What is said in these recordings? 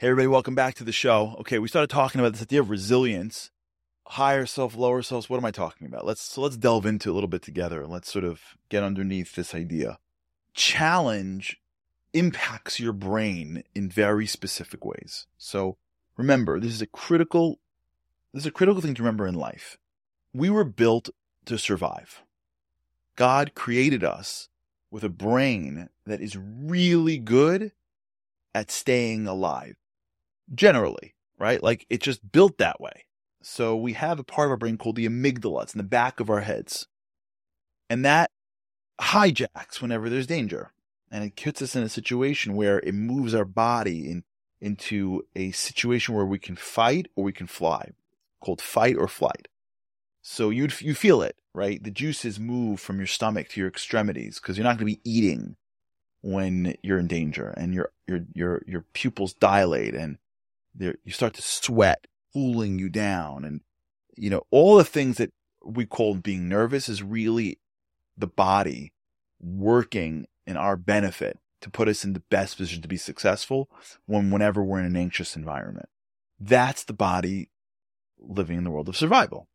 Hey, everybody, welcome back to the show. Okay, we started talking about this idea of resilience, higher self, lower self. What am I talking about? Let's so let's delve into a little bit together. And let's sort of get underneath this idea. Challenge impacts your brain in very specific ways. So remember, this is a critical this is a critical thing to remember in life. We were built to survive. God created us with a brain that is really good at staying alive generally, right? Like it's just built that way. So we have a part of our brain called the amygdala. It's in the back of our heads. And that hijacks whenever there's danger. And it puts us in a situation where it moves our body in, into a situation where we can fight or we can fly, called fight or flight. So you you feel it, right? The juices move from your stomach to your extremities because you're not going to be eating when you're in danger, and your your your your pupils dilate, and you start to sweat, cooling you down. And, you know, all the things that we call being nervous is really the body working in our benefit to put us in the best position to be successful when whenever we're in an anxious environment. That's the body living in the world of survival,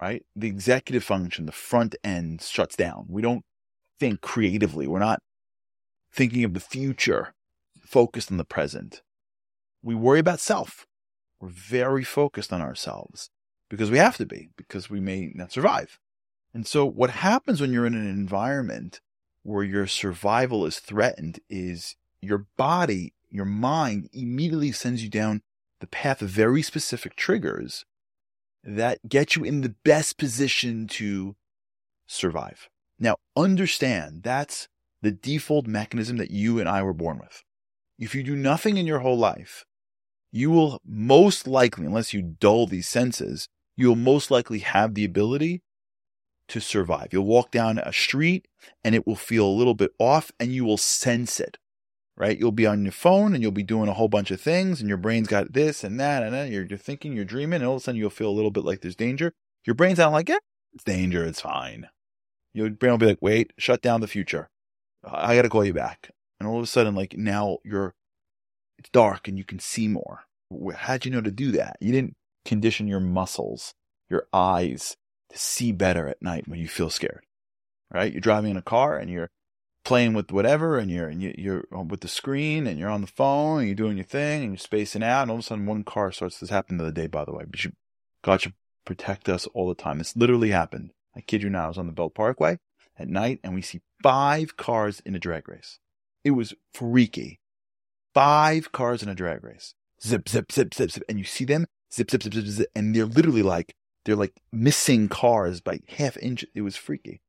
right? The executive function, the front end shuts down. We don't think creatively. We're not thinking of the future, focused on the present we worry about self. We're very focused on ourselves because we have to be, because we may not survive. And so what happens when you're in an environment where your survival is threatened is your body, your mind immediately sends you down the path of very specific triggers that get you in the best position to survive. Now understand that's the default mechanism that you and I were born with. If you do nothing in your whole life you will most likely, unless you dull these senses, you'll most likely have the ability to survive. You'll walk down a street and it will feel a little bit off and you will sense it, right? You'll be on your phone and you'll be doing a whole bunch of things and your brain's got this and that and then you're, you're thinking, you're dreaming, and all of a sudden you'll feel a little bit like there's danger. Your brain's not like, yeah, it's danger, it's fine. Your brain will be like, wait, shut down the future. I got to call you back. And all of a sudden, like now you're it's dark and you can see more. How'd you know to do that? You didn't condition your muscles, your eyes to see better at night when you feel scared, right? You're driving in a car and you're playing with whatever and you're, and you're with the screen and you're on the phone and you're doing your thing and you're spacing out and all of a sudden one car starts, this happened the other day, by the way, but God should protect us all the time. This literally happened. I kid you not. I was on the Belt Parkway at night and we see five cars in a drag race. It was freaky five cars in a drag race. Zip, zip, zip, zip, zip. And you see them zip, zip, zip, zip, zip. And they're literally like, they're like missing cars by half inch. It was freaky.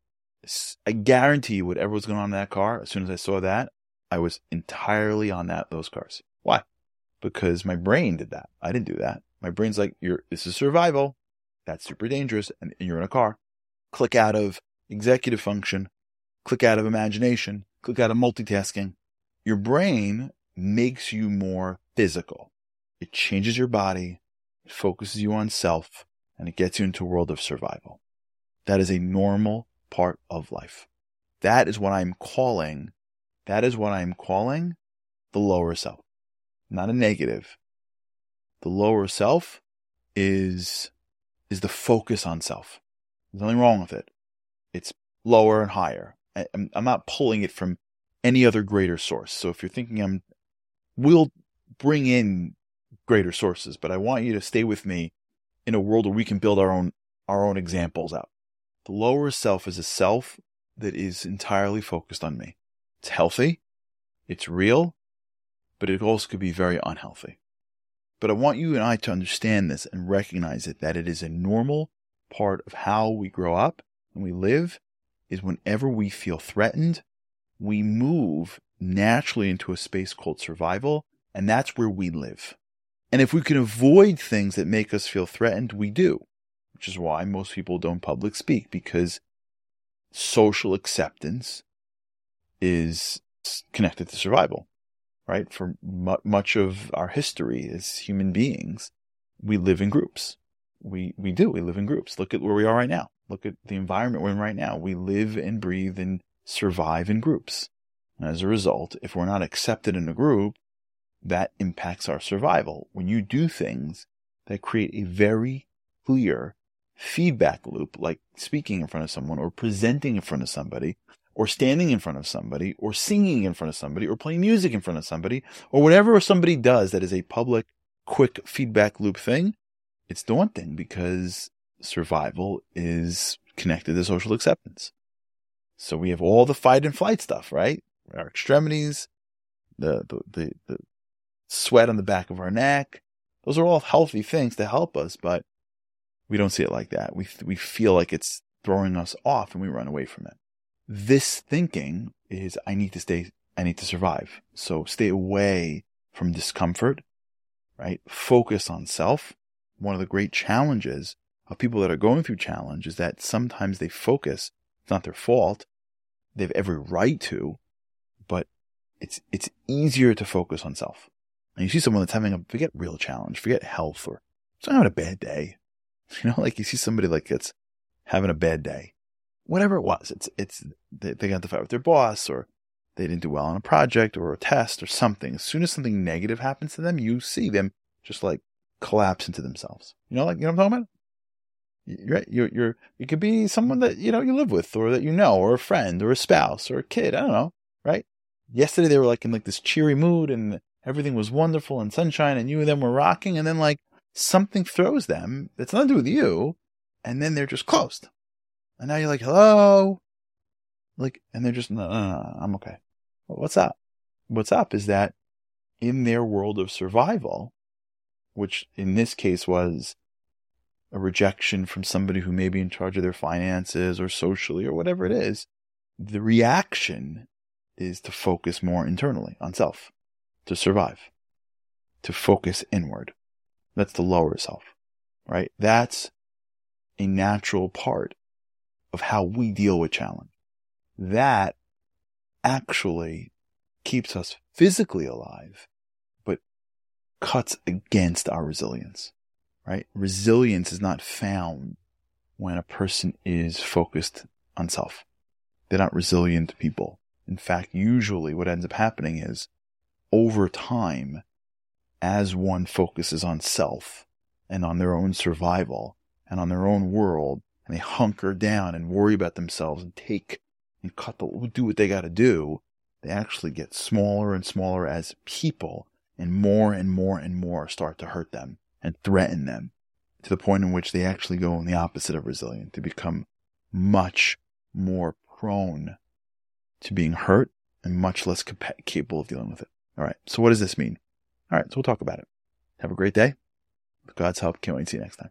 I guarantee you whatever was going on in that car, as soon as I saw that, I was entirely on that, those cars. Why? Because my brain did that. I didn't do that. My brain's like, you're, this is survival. That's super dangerous. And, and you're in a car. Click out of executive function. Click out of imagination. Click out of multitasking. Your brain makes you more physical. It changes your body, it focuses you on self, and it gets you into a world of survival. That is a normal part of life. That is what I'm calling, that is what I'm calling the lower self. Not a negative. The lower self is, is the focus on self. There's nothing wrong with it. It's lower and higher. I'm, I'm not pulling it from any other greater source. So if you're thinking I'm we'll bring in greater sources, but I want you to stay with me in a world where we can build our own our own examples out. The lower self is a self that is entirely focused on me. It's healthy, it's real, but it also could be very unhealthy. But I want you and I to understand this and recognize it that it is a normal part of how we grow up and we live is whenever we feel threatened, we move naturally into a space called survival, and that's where we live. And if we can avoid things that make us feel threatened, we do, which is why most people don't public speak because social acceptance is connected to survival, right? For much of our history as human beings, we live in groups. We, we do. We live in groups. Look at where we are right now. Look at the environment we're in right now. We live and breathe and survive in groups. As a result, if we're not accepted in a group, that impacts our survival. When you do things that create a very clear feedback loop, like speaking in front of someone or presenting in front of somebody or standing in front of somebody or singing in front of somebody or playing music in front of somebody or whatever somebody does that is a public, quick feedback loop thing, it's daunting because survival is connected to social acceptance. So we have all the fight and flight stuff, right? Our extremities, the, the, the, the sweat on the back of our neck. Those are all healthy things to help us, but we don't see it like that. We, we feel like it's throwing us off and we run away from it. This thinking is, I need to stay, I need to survive. So stay away from discomfort, right? Focus on self. One of the great challenges of people that are going through challenge is that sometimes they focus. It's not their fault. They have every right to, it's, it's easier to focus on self. And you see someone that's having a, forget real challenge, forget health or not having a bad day. You know, like you see somebody like that's having a bad day, whatever it was. It's, it's, they, they got to fight with their boss or they didn't do well on a project or a test or something. As soon as something negative happens to them, you see them just like collapse into themselves. You know, like, you know what I'm talking about? Right? You're, you're, you could be someone that, you know, you live with or that you know, or a friend or a spouse or a kid. I don't know. Right? Yesterday they were like in like this cheery mood and everything was wonderful and sunshine and you and them were rocking. And then like something throws them that's nothing to do with you. And then they're just closed. And now you're like, hello. Like, and they're just, no, no, no, I'm okay. what's up? What's up is that in their world of survival, which in this case was a rejection from somebody who may be in charge of their finances or socially or whatever it is, the reaction is to focus more internally on self, to survive, to focus inward. That's the lower self, right? That's a natural part of how we deal with challenge. That actually keeps us physically alive, but cuts against our resilience, right? Resilience is not found when a person is focused on self. They're not resilient people. In fact, usually what ends up happening is over time, as one focuses on self and on their own survival and on their own world, and they hunker down and worry about themselves and take and cut the, do what they got to do, they actually get smaller and smaller as people and more and more and more start to hurt them and threaten them to the point in which they actually go in the opposite of resilient. To become much more prone to being hurt and much less capable of dealing with it. All right. So what does this mean? All right. So we'll talk about it. Have a great day. With God's help, can't wait to see you next time.